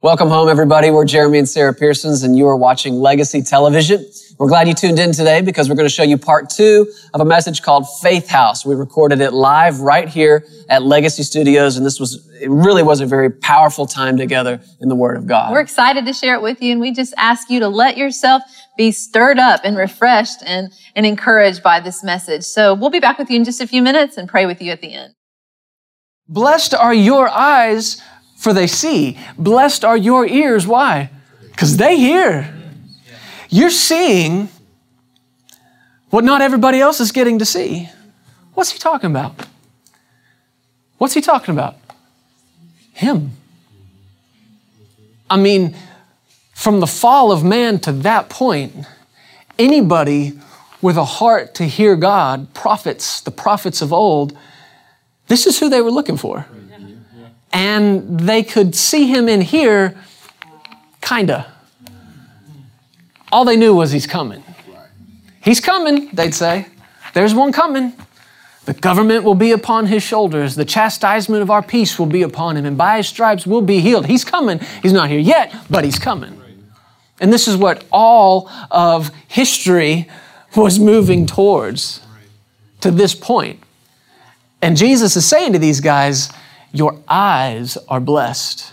Welcome home, everybody. We're Jeremy and Sarah Pearsons, and you are watching Legacy Television. We're glad you tuned in today because we're going to show you part two of a message called Faith House. We recorded it live right here at Legacy Studios, and this was, it really was a very powerful time together in the Word of God. We're excited to share it with you, and we just ask you to let yourself be stirred up and refreshed and, and encouraged by this message. So we'll be back with you in just a few minutes and pray with you at the end. Blessed are your eyes for they see. Blessed are your ears. Why? Because they hear. You're seeing what not everybody else is getting to see. What's he talking about? What's he talking about? Him. I mean, from the fall of man to that point, anybody with a heart to hear God, prophets, the prophets of old, this is who they were looking for and they could see him in here, kinda. All they knew was he's coming. He's coming, they'd say. There's one coming. The government will be upon his shoulders. The chastisement of our peace will be upon him, and by his stripes we'll be healed. He's coming. He's not here yet, but he's coming. And this is what all of history was moving towards to this point. And Jesus is saying to these guys, your eyes are blessed.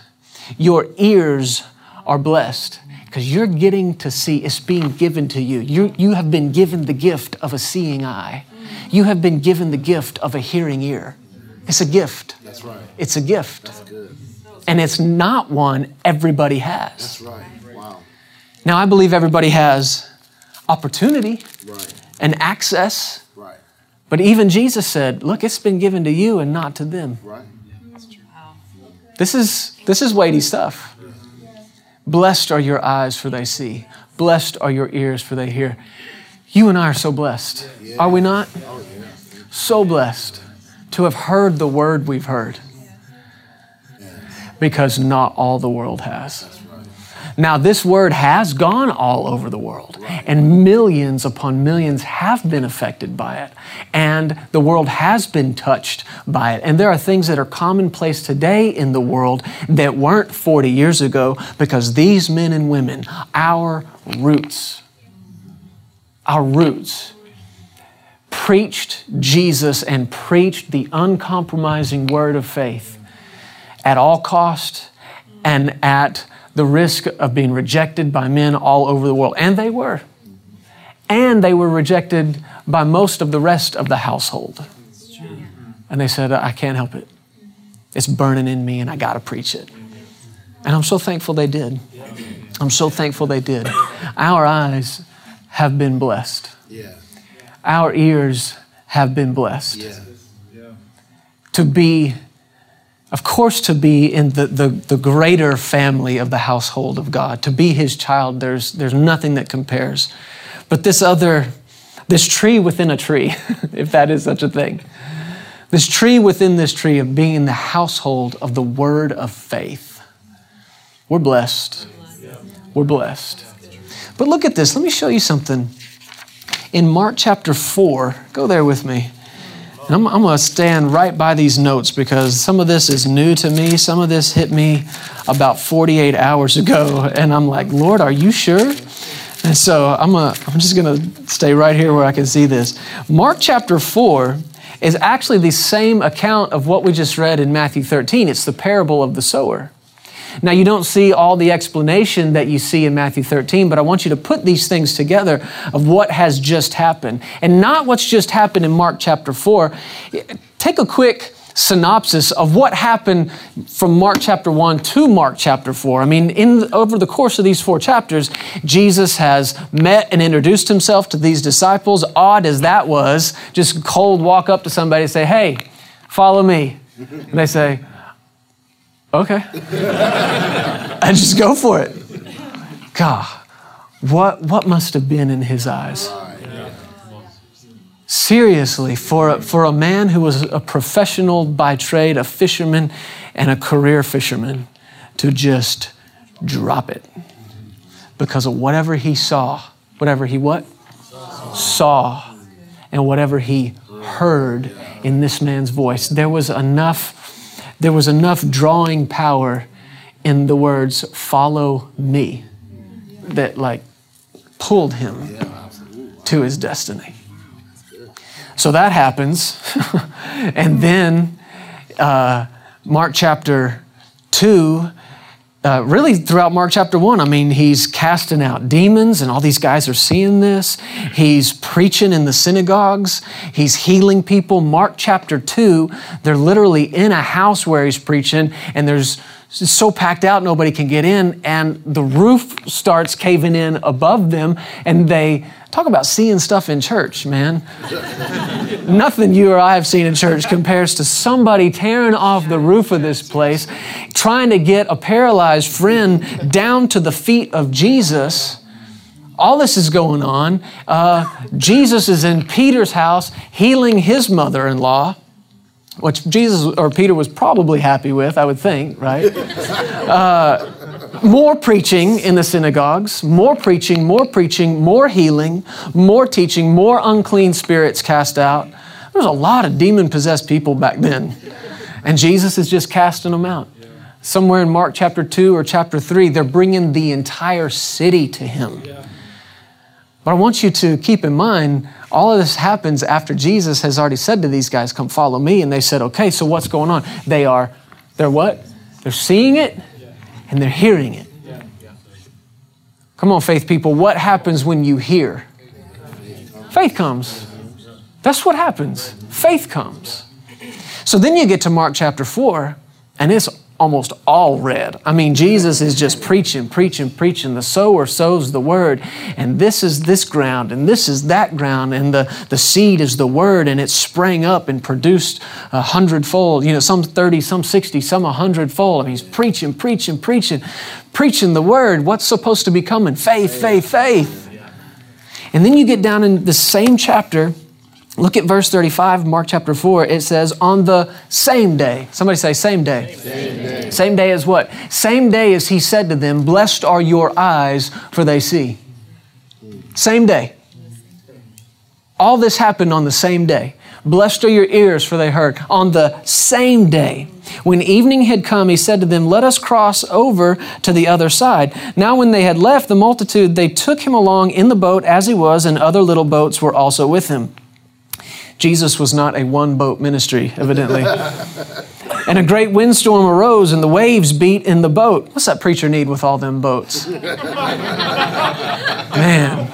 Your ears are blessed because you're getting to see, it's being given to you. you. You have been given the gift of a seeing eye, you have been given the gift of a hearing ear. It's a gift. That's right. It's a gift. That's good. And it's not one everybody has. That's right. Wow. Now, I believe everybody has opportunity Right. and access, Right. but even Jesus said, Look, it's been given to you and not to them. Right. This is, this is weighty stuff. Blessed are your eyes, for they see. Blessed are your ears, for they hear. You and I are so blessed. Are we not? So blessed to have heard the word we've heard. Because not all the world has. Now, this word has gone all over the world, and millions upon millions have been affected by it, and the world has been touched by it. And there are things that are commonplace today in the world that weren't 40 years ago because these men and women, our roots, our roots, preached Jesus and preached the uncompromising word of faith at all cost and at the risk of being rejected by men all over the world. And they were. And they were rejected by most of the rest of the household. And they said, I can't help it. It's burning in me and I got to preach it. And I'm so thankful they did. I'm so thankful they did. Our eyes have been blessed, our ears have been blessed to be of course, to be in the, the, the, greater family of the household of God, to be his child, there's, there's nothing that compares. But this other, this tree within a tree, if that is such a thing, this tree within this tree of being in the household of the word of faith, we're blessed. We're blessed. But look at this. Let me show you something. In Mark chapter 4, go there with me. And I'm, I'm going to stand right by these notes because some of this is new to me. Some of this hit me about 48 hours ago. And I'm like, Lord, are you sure? And so I'm, gonna, I'm just going to stay right here where I can see this. Mark chapter 4 is actually the same account of what we just read in Matthew 13. It's the parable of the sower. Now, you don't see all the explanation that you see in Matthew 13, but I want you to put these things together of what has just happened and not what's just happened in Mark chapter 4. Take a quick synopsis of what happened from Mark chapter 1 to Mark chapter 4. I mean, in, over the course of these four chapters, Jesus has met and introduced himself to these disciples. Odd as that was, just cold walk up to somebody and say, Hey, follow me. And they say, Okay. and just go for it. God, what, what must have been in his eyes? Seriously, for a, for a man who was a professional by trade, a fisherman, and a career fisherman, to just drop it because of whatever he saw, whatever he what? Saw, and whatever he heard in this man's voice. There was enough, there was enough drawing power in the words, follow me, that like pulled him to his destiny. So that happens. and then uh, Mark chapter 2 uh, really throughout Mark chapter 1, I mean, he's casting out demons, and all these guys are seeing this. He's preaching in the synagogues, he's healing people. Mark chapter 2, they're literally in a house where he's preaching, and there's it's so packed out nobody can get in and the roof starts caving in above them and they talk about seeing stuff in church man. Nothing you or i have seen in church compares to somebody tearing off the roof of this place trying to get a paralyzed friend down to the feet of jesus. All this is going on. Uh, jesus is in peter's house healing his mother-in-law which Jesus or Peter was probably happy with, I would think, right? Uh, more preaching in the synagogues, more preaching, more preaching, more healing, more teaching, more unclean spirits cast out. There was a lot of demon possessed people back then. And Jesus is just casting them out. Somewhere in Mark chapter 2 or chapter 3, they're bringing the entire city to him. But I want you to keep in mind all of this happens after Jesus has already said to these guys, Come follow me. And they said, Okay, so what's going on? They are, they're what? They're seeing it and they're hearing it. Come on, faith people. What happens when you hear? Faith comes. That's what happens. Faith comes. So then you get to Mark chapter 4, and it's almost all red. I mean, Jesus is just preaching, preaching, preaching. The sower sows the word, and this is this ground, and this is that ground, and the, the seed is the word, and it sprang up and produced a hundredfold, you know, some 30, some 60, some a hundredfold. I mean, he's preaching, preaching, preaching, preaching the word. What's supposed to be coming? Faith, faith, faith. And then you get down in the same chapter Look at verse 35, Mark chapter 4. It says, on the same day. Somebody say, same day. Same day. Same day as what? Same day as he said to them, Blessed are your eyes, for they see. Same day. All this happened on the same day. Blessed are your ears, for they heard. On the same day, when evening had come, he said to them, Let us cross over to the other side. Now, when they had left the multitude, they took him along in the boat as he was, and other little boats were also with him. Jesus was not a one boat ministry, evidently. and a great windstorm arose, and the waves beat in the boat. What's that preacher need with all them boats? Man.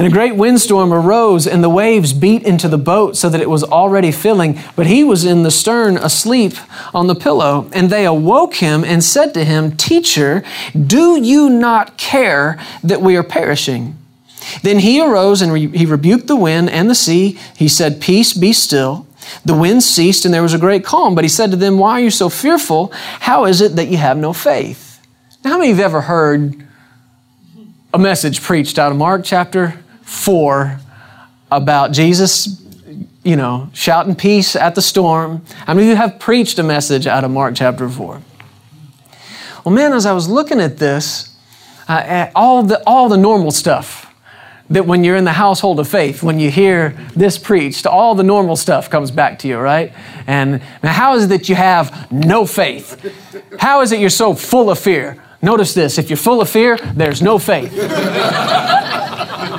And a great windstorm arose, and the waves beat into the boat so that it was already filling. But he was in the stern, asleep on the pillow. And they awoke him and said to him, Teacher, do you not care that we are perishing? Then he arose and re- he rebuked the wind and the sea. He said, Peace, be still. The wind ceased and there was a great calm. But he said to them, Why are you so fearful? How is it that you have no faith? Now, how many of you have ever heard a message preached out of Mark chapter 4 about Jesus, you know, shouting peace at the storm? How many of you have preached a message out of Mark chapter 4? Well, man, as I was looking at this, uh, all, the, all the normal stuff, that when you're in the household of faith, when you hear this preached, all the normal stuff comes back to you, right? And now, how is it that you have no faith? How is it you're so full of fear? Notice this if you're full of fear, there's no faith.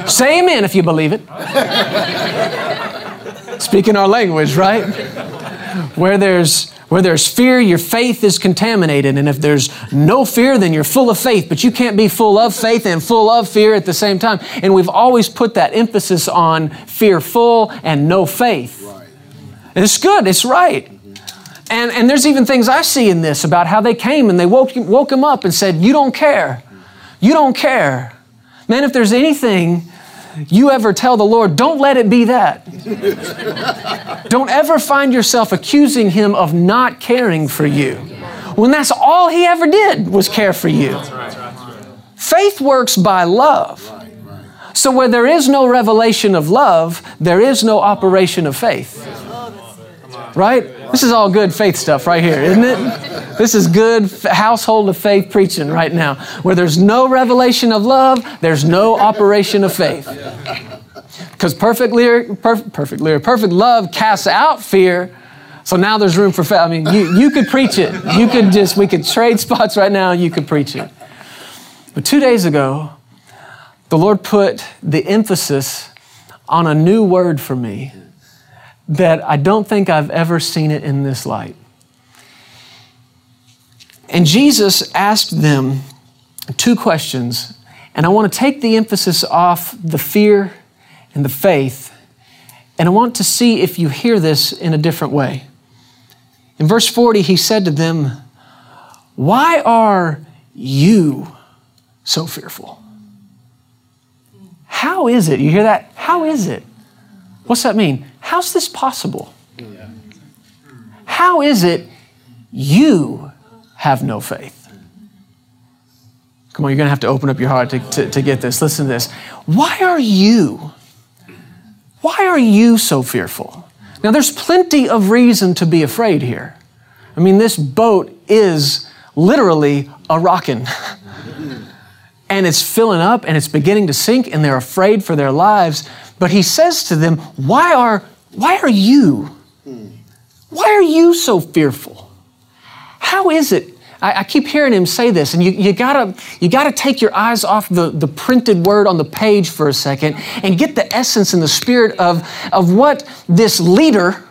Say amen if you believe it. Speaking our language, right? Where there's where there's fear, your faith is contaminated. And if there's no fear, then you're full of faith. But you can't be full of faith and full of fear at the same time. And we've always put that emphasis on fearful and no faith. Right. And it's good, it's right. And, and there's even things I see in this about how they came and they woke, woke him up and said, You don't care. You don't care. Man, if there's anything you ever tell the Lord, don't let it be that. don't ever find yourself accusing Him of not caring for you when that's all He ever did was care for you. Faith works by love. So where there is no revelation of love, there is no operation of faith. Right? This is all good faith stuff right here, isn't it? This is good household of faith preaching right now. Where there's no revelation of love, there's no operation of faith. Because perfect, perfect, perfect, perfect love casts out fear, So now there's room for faith. I mean, you, you could preach it. You could just, we could trade spots right now you could preach it. But two days ago, the Lord put the emphasis on a new word for me that I don't think I've ever seen it in this light. And Jesus asked them two questions, and I want to take the emphasis off the fear and the faith, and I want to see if you hear this in a different way. In verse 40, he said to them, Why are you so fearful? How is it? You hear that? How is it? What's that mean? How's this possible? How is it you have no faith? Come on, you're going to have to open up your heart to, to, to, get this. Listen to this. Why are you? Why are you so fearful? Now, there's plenty of reason to be afraid here. I mean, this boat is literally a rockin'. and it's filling up and it's beginning to sink, and they're afraid for their lives. But he says to them, Why are, why are you? Why are you so fearful? How is it I, I keep hearing him say this, and you, you, gotta, you gotta take your eyes off the, the printed word on the page for a second and get the essence and the spirit of, of what this leader,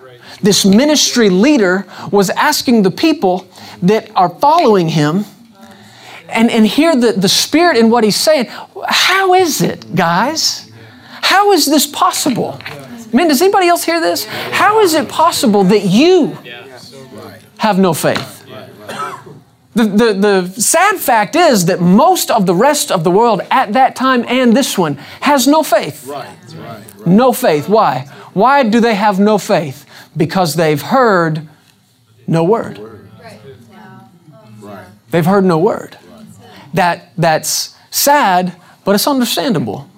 this ministry leader, was asking the people that are following him and, and hear the, the spirit in what he's saying. How is it, guys? How is this possible? Man, does anybody else hear this? How is it possible that you have no faith? The, the, the sad fact is that most of the rest of the world at that time and this one has no faith. No faith. Why? Why do they have no faith? Because they've heard no word. They've heard no word. That, that's sad, but it's understandable.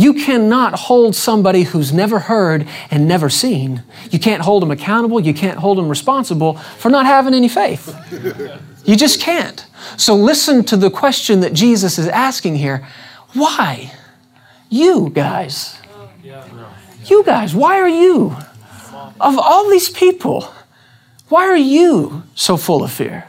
You cannot hold somebody who's never heard and never seen. You can't hold them accountable. You can't hold them responsible for not having any faith. You just can't. So listen to the question that Jesus is asking here. Why? You guys. You guys, why are you? Of all these people, why are you so full of fear?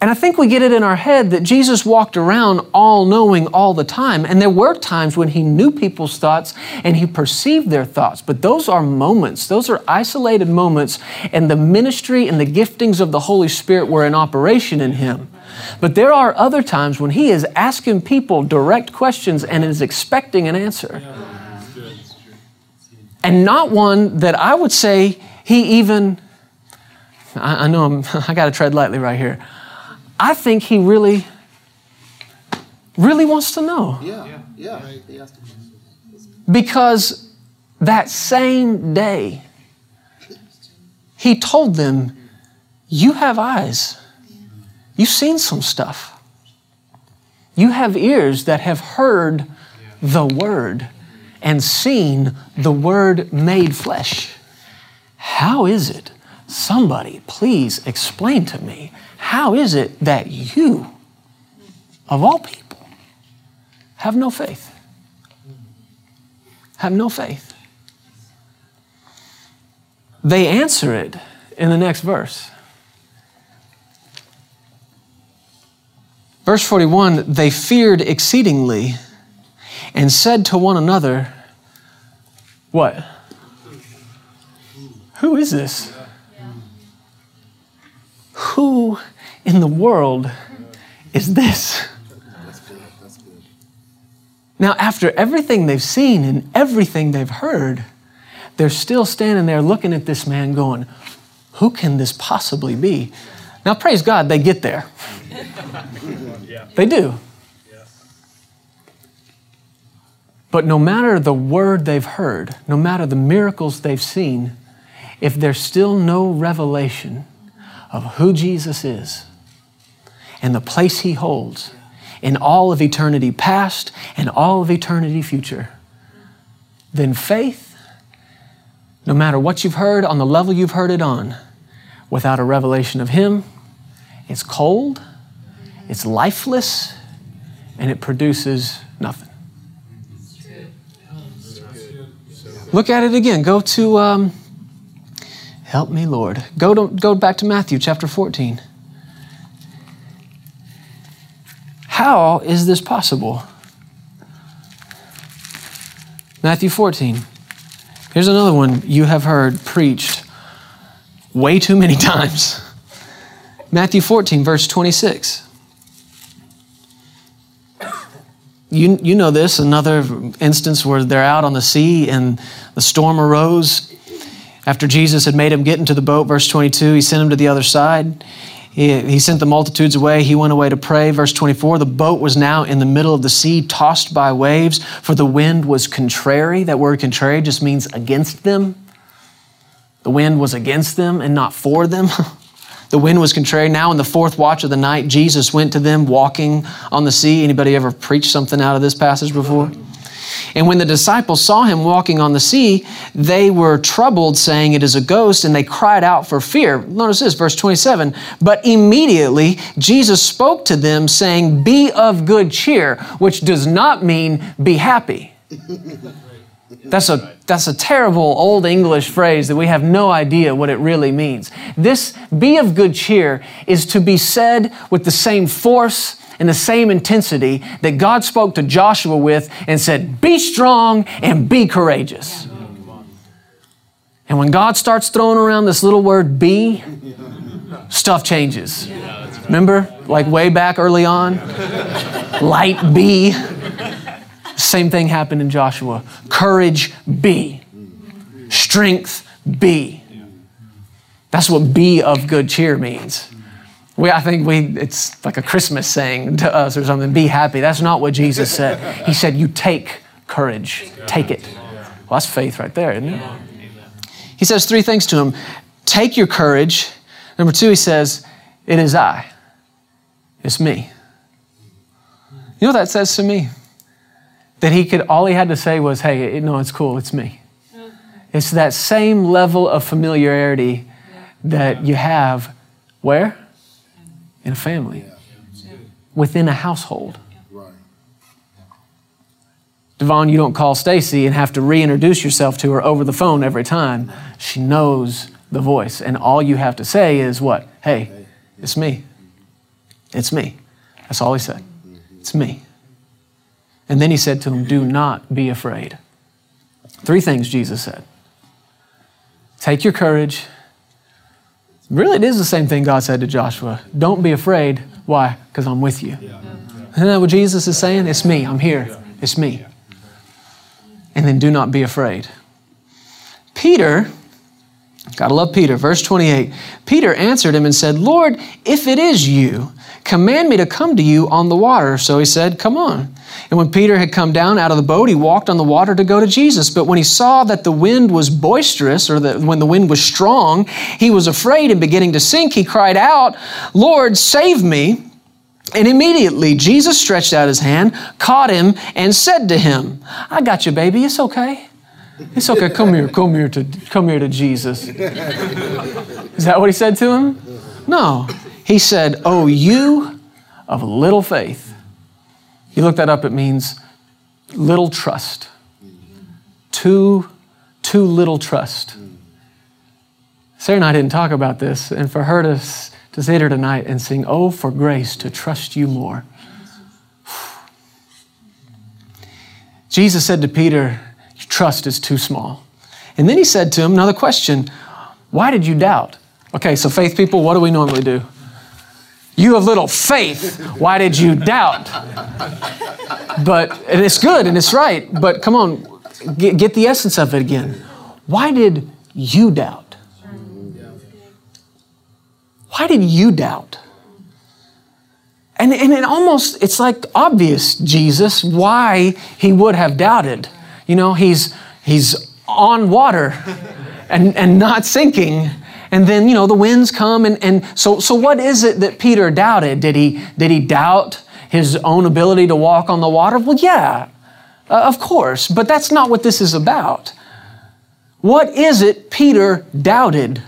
And I think we get it in our head that Jesus walked around all knowing all the time. And there were times when he knew people's thoughts and he perceived their thoughts. But those are moments, those are isolated moments. And the ministry and the giftings of the Holy Spirit were in operation in him. But there are other times when he is asking people direct questions and is expecting an answer. And not one that I would say he even, I, I know I'm, I got to tread lightly right here. I think he really, really wants to know. Yeah, yeah. Because that same day, he told them, You have eyes. You've seen some stuff. You have ears that have heard the word and seen the word made flesh. How is it? Somebody, please explain to me how is it that you, of all people, have no faith? Have no faith. They answer it in the next verse. Verse 41 they feared exceedingly and said to one another, What? Who is this? Who in the world is this? Now, after everything they've seen and everything they've heard, they're still standing there looking at this man going, Who can this possibly be? Now, praise God, they get there. They do. But no matter the word they've heard, no matter the miracles they've seen, if there's still no revelation of who Jesus is, and the place he holds in all of eternity past and all of eternity future, then faith, no matter what you've heard on the level you've heard it on, without a revelation of him, it's cold, it's lifeless, and it produces nothing. Look at it again. Go to um, Help me, Lord. Go, to, go back to Matthew chapter 14. How is this possible? Matthew 14. Here's another one you have heard preached way too many times. Matthew 14, verse 26. You, you know this, another instance where they're out on the sea and the storm arose. After Jesus had made him get into the boat, verse 22, he sent him to the other side. He, he sent the multitudes away. He went away to pray. Verse 24, the boat was now in the middle of the sea, tossed by waves, for the wind was contrary. That word contrary just means against them. The wind was against them and not for them. The wind was contrary. Now, in the fourth watch of the night, Jesus went to them walking on the sea. Anybody ever preached something out of this passage before? And when the disciples saw him walking on the sea, they were troubled, saying, It is a ghost, and they cried out for fear. Notice this, verse 27. But immediately Jesus spoke to them, saying, Be of good cheer, which does not mean be happy. That's a, that's a terrible old English phrase that we have no idea what it really means. This be of good cheer is to be said with the same force and the same intensity that God spoke to Joshua with and said, Be strong and be courageous. And when God starts throwing around this little word be, stuff changes. Remember, like way back early on? Light be. Same thing happened in Joshua. Courage be. Strength be. That's what be of good cheer means. We, I think we, it's like a Christmas saying to us or something, be happy. That's not what Jesus said. He said, you take courage, take it. Well, that's faith right there, isn't it? He says three things to him take your courage. Number two, he says, it is I, it's me. You know what that says to me? That he could, all he had to say was, hey, no, it's cool, it's me. It's that same level of familiarity that you have where? In a family, within a household. Devon, you don't call Stacy and have to reintroduce yourself to her over the phone every time. She knows the voice, and all you have to say is what? Hey, it's me. It's me. That's all he said. Mm-hmm. It's me. And then he said to him, Do not be afraid. Three things Jesus said Take your courage. Really, it is the same thing God said to Joshua. Don't be afraid. Why? Because I'm with you. Isn't that what Jesus is saying? It's me. I'm here. It's me. And then do not be afraid. Peter, gotta love Peter, verse 28. Peter answered him and said, Lord, if it is you, command me to come to you on the water. So he said, Come on. And when Peter had come down out of the boat, he walked on the water to go to Jesus. But when he saw that the wind was boisterous, or that when the wind was strong, he was afraid and beginning to sink. He cried out, Lord, save me. And immediately Jesus stretched out his hand, caught him, and said to him, I got you, baby. It's okay. It's okay. Come here. Come here to come here to Jesus. Is that what he said to him? No. He said, Oh, you of little faith. You look that up, it means little trust. Too, too little trust. Sarah and I didn't talk about this, and for her to, to sit here tonight and sing, Oh, for grace to trust you more. Jesus said to Peter, trust is too small. And then he said to him, Another question, why did you doubt? Okay, so faith people, what do we normally do? You have little faith. Why did you doubt? But, and it's good and it's right, but come on, get, get the essence of it again. Why did you doubt? Why did you doubt? And, and it almost, it's like obvious, Jesus, why he would have doubted. You know, he's, he's on water and, and not sinking. And then you know the winds come and, and so so what is it that peter doubted? Did he did he doubt his own ability to walk on the water? Well yeah uh, of course but that's not what this is about. What is it peter doubted?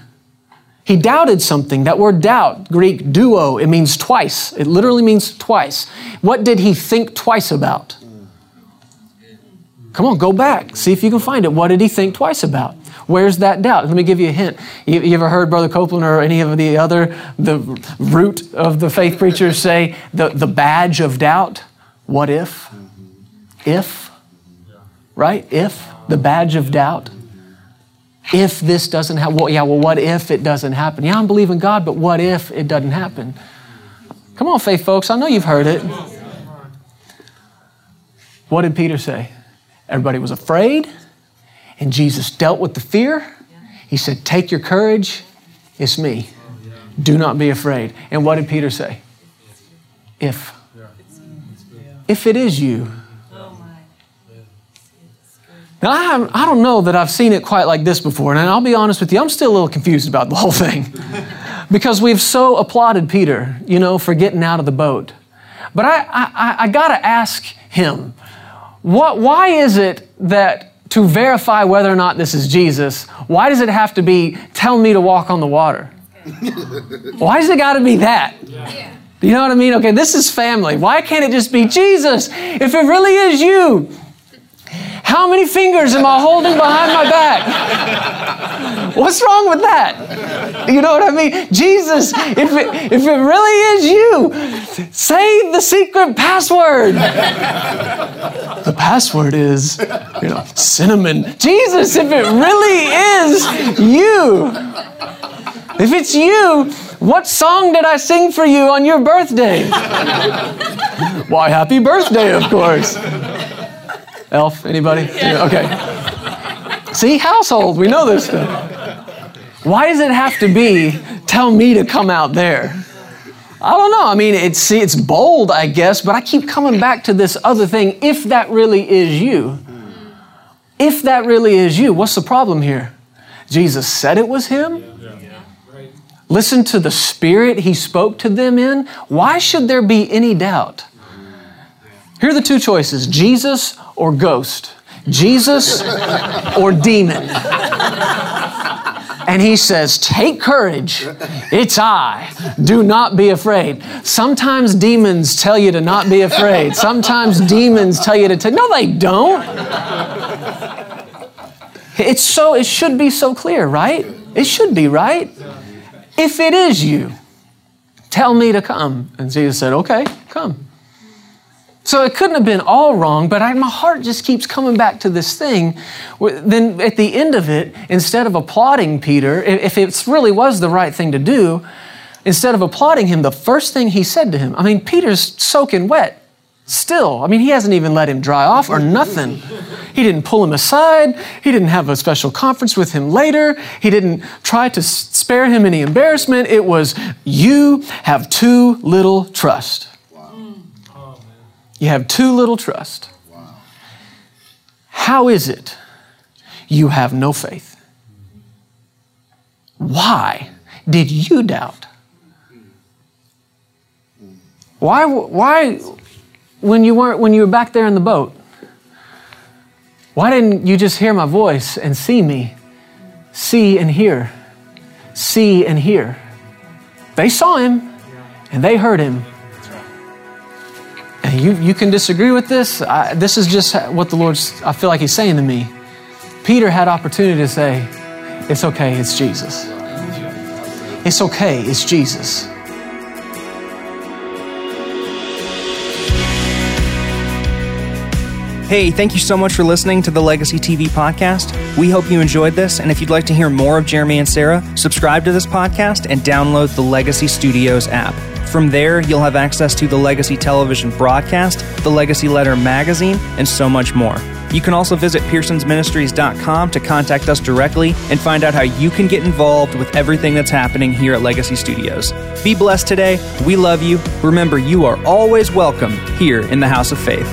He doubted something. That word doubt greek duo it means twice. It literally means twice. What did he think twice about Come on, go back. See if you can find it. What did he think twice about? Where's that doubt? Let me give you a hint. You, you, ever heard Brother Copeland or any of the other, the root of the faith preachers say the, the badge of doubt? What if? If? Right? If? The badge of doubt? If this doesn't happen, well, yeah, well, what if it doesn't happen? Yeah, I'm believing God, but what if it doesn't happen? Come on, faith folks, I know you've heard it. What did Peter say? Everybody was afraid, and Jesus dealt with the fear. He said, Take your courage, it's me. Do not be afraid. And what did Peter say? If. If it is you. Now, I, I don't know that I've seen it quite like this before, and I'll be honest with you, I'm still a little confused about the whole thing because we've so applauded Peter, you know, for getting out of the boat. But I, I, I got to ask him, what, why is it that to verify whether or not this is Jesus, why does it have to be, tell me to walk on the water? why does it got to be that? Yeah. You know what I mean? Okay, this is family. Why can't it just be Jesus? If it really is you, how many fingers am I holding behind my back? What's wrong with that? You know what I mean? Jesus, if it, if it really is you, say the secret password. The password is, you know, cinnamon. Jesus, if it really is you, if it's you, what song did I sing for you on your birthday? Why, happy birthday, of course. Elf? Anybody? Yeah. Okay. See, household, we know this stuff. Why does it have to be, tell me to come out there? I don't know. I mean, it's, see, it's bold, I guess, but I keep coming back to this other thing. If that really is you, if that really is you, what's the problem here? Jesus said it was him. Listen to the spirit he spoke to them in. Why should there be any doubt? Here are the two choices Jesus or ghost, Jesus or demon. And he says, Take courage. It's I. Do not be afraid. Sometimes demons tell you to not be afraid. Sometimes demons tell you to take. No, they don't. It's so, it should be so clear, right? It should be, right? If it is you, tell me to come. And Jesus said, Okay, come. So it couldn't have been all wrong, but I, my heart just keeps coming back to this thing. Then at the end of it, instead of applauding Peter, if it really was the right thing to do, instead of applauding him, the first thing he said to him, I mean, Peter's soaking wet still. I mean, he hasn't even let him dry off or nothing. He didn't pull him aside. He didn't have a special conference with him later. He didn't try to spare him any embarrassment. It was, you have too little trust. You have too little trust. Wow. How is it you have no faith? Why did you doubt? Why, why when, you weren't, when you were back there in the boat, why didn't you just hear my voice and see me? See and hear. See and hear. They saw him and they heard him you, you can disagree with this. I, this is just what the Lord's, I feel like He's saying to me. Peter had opportunity to say, It's okay, it's Jesus. It's okay, it's Jesus. Hey, thank you so much for listening to the Legacy TV podcast. We hope you enjoyed this, and if you'd like to hear more of Jeremy and Sarah, subscribe to this podcast and download the Legacy Studios app. From there, you'll have access to the Legacy Television broadcast, the Legacy Letter magazine, and so much more. You can also visit pearsonsministries.com to contact us directly and find out how you can get involved with everything that's happening here at Legacy Studios. Be blessed today. We love you. Remember, you are always welcome here in the House of Faith.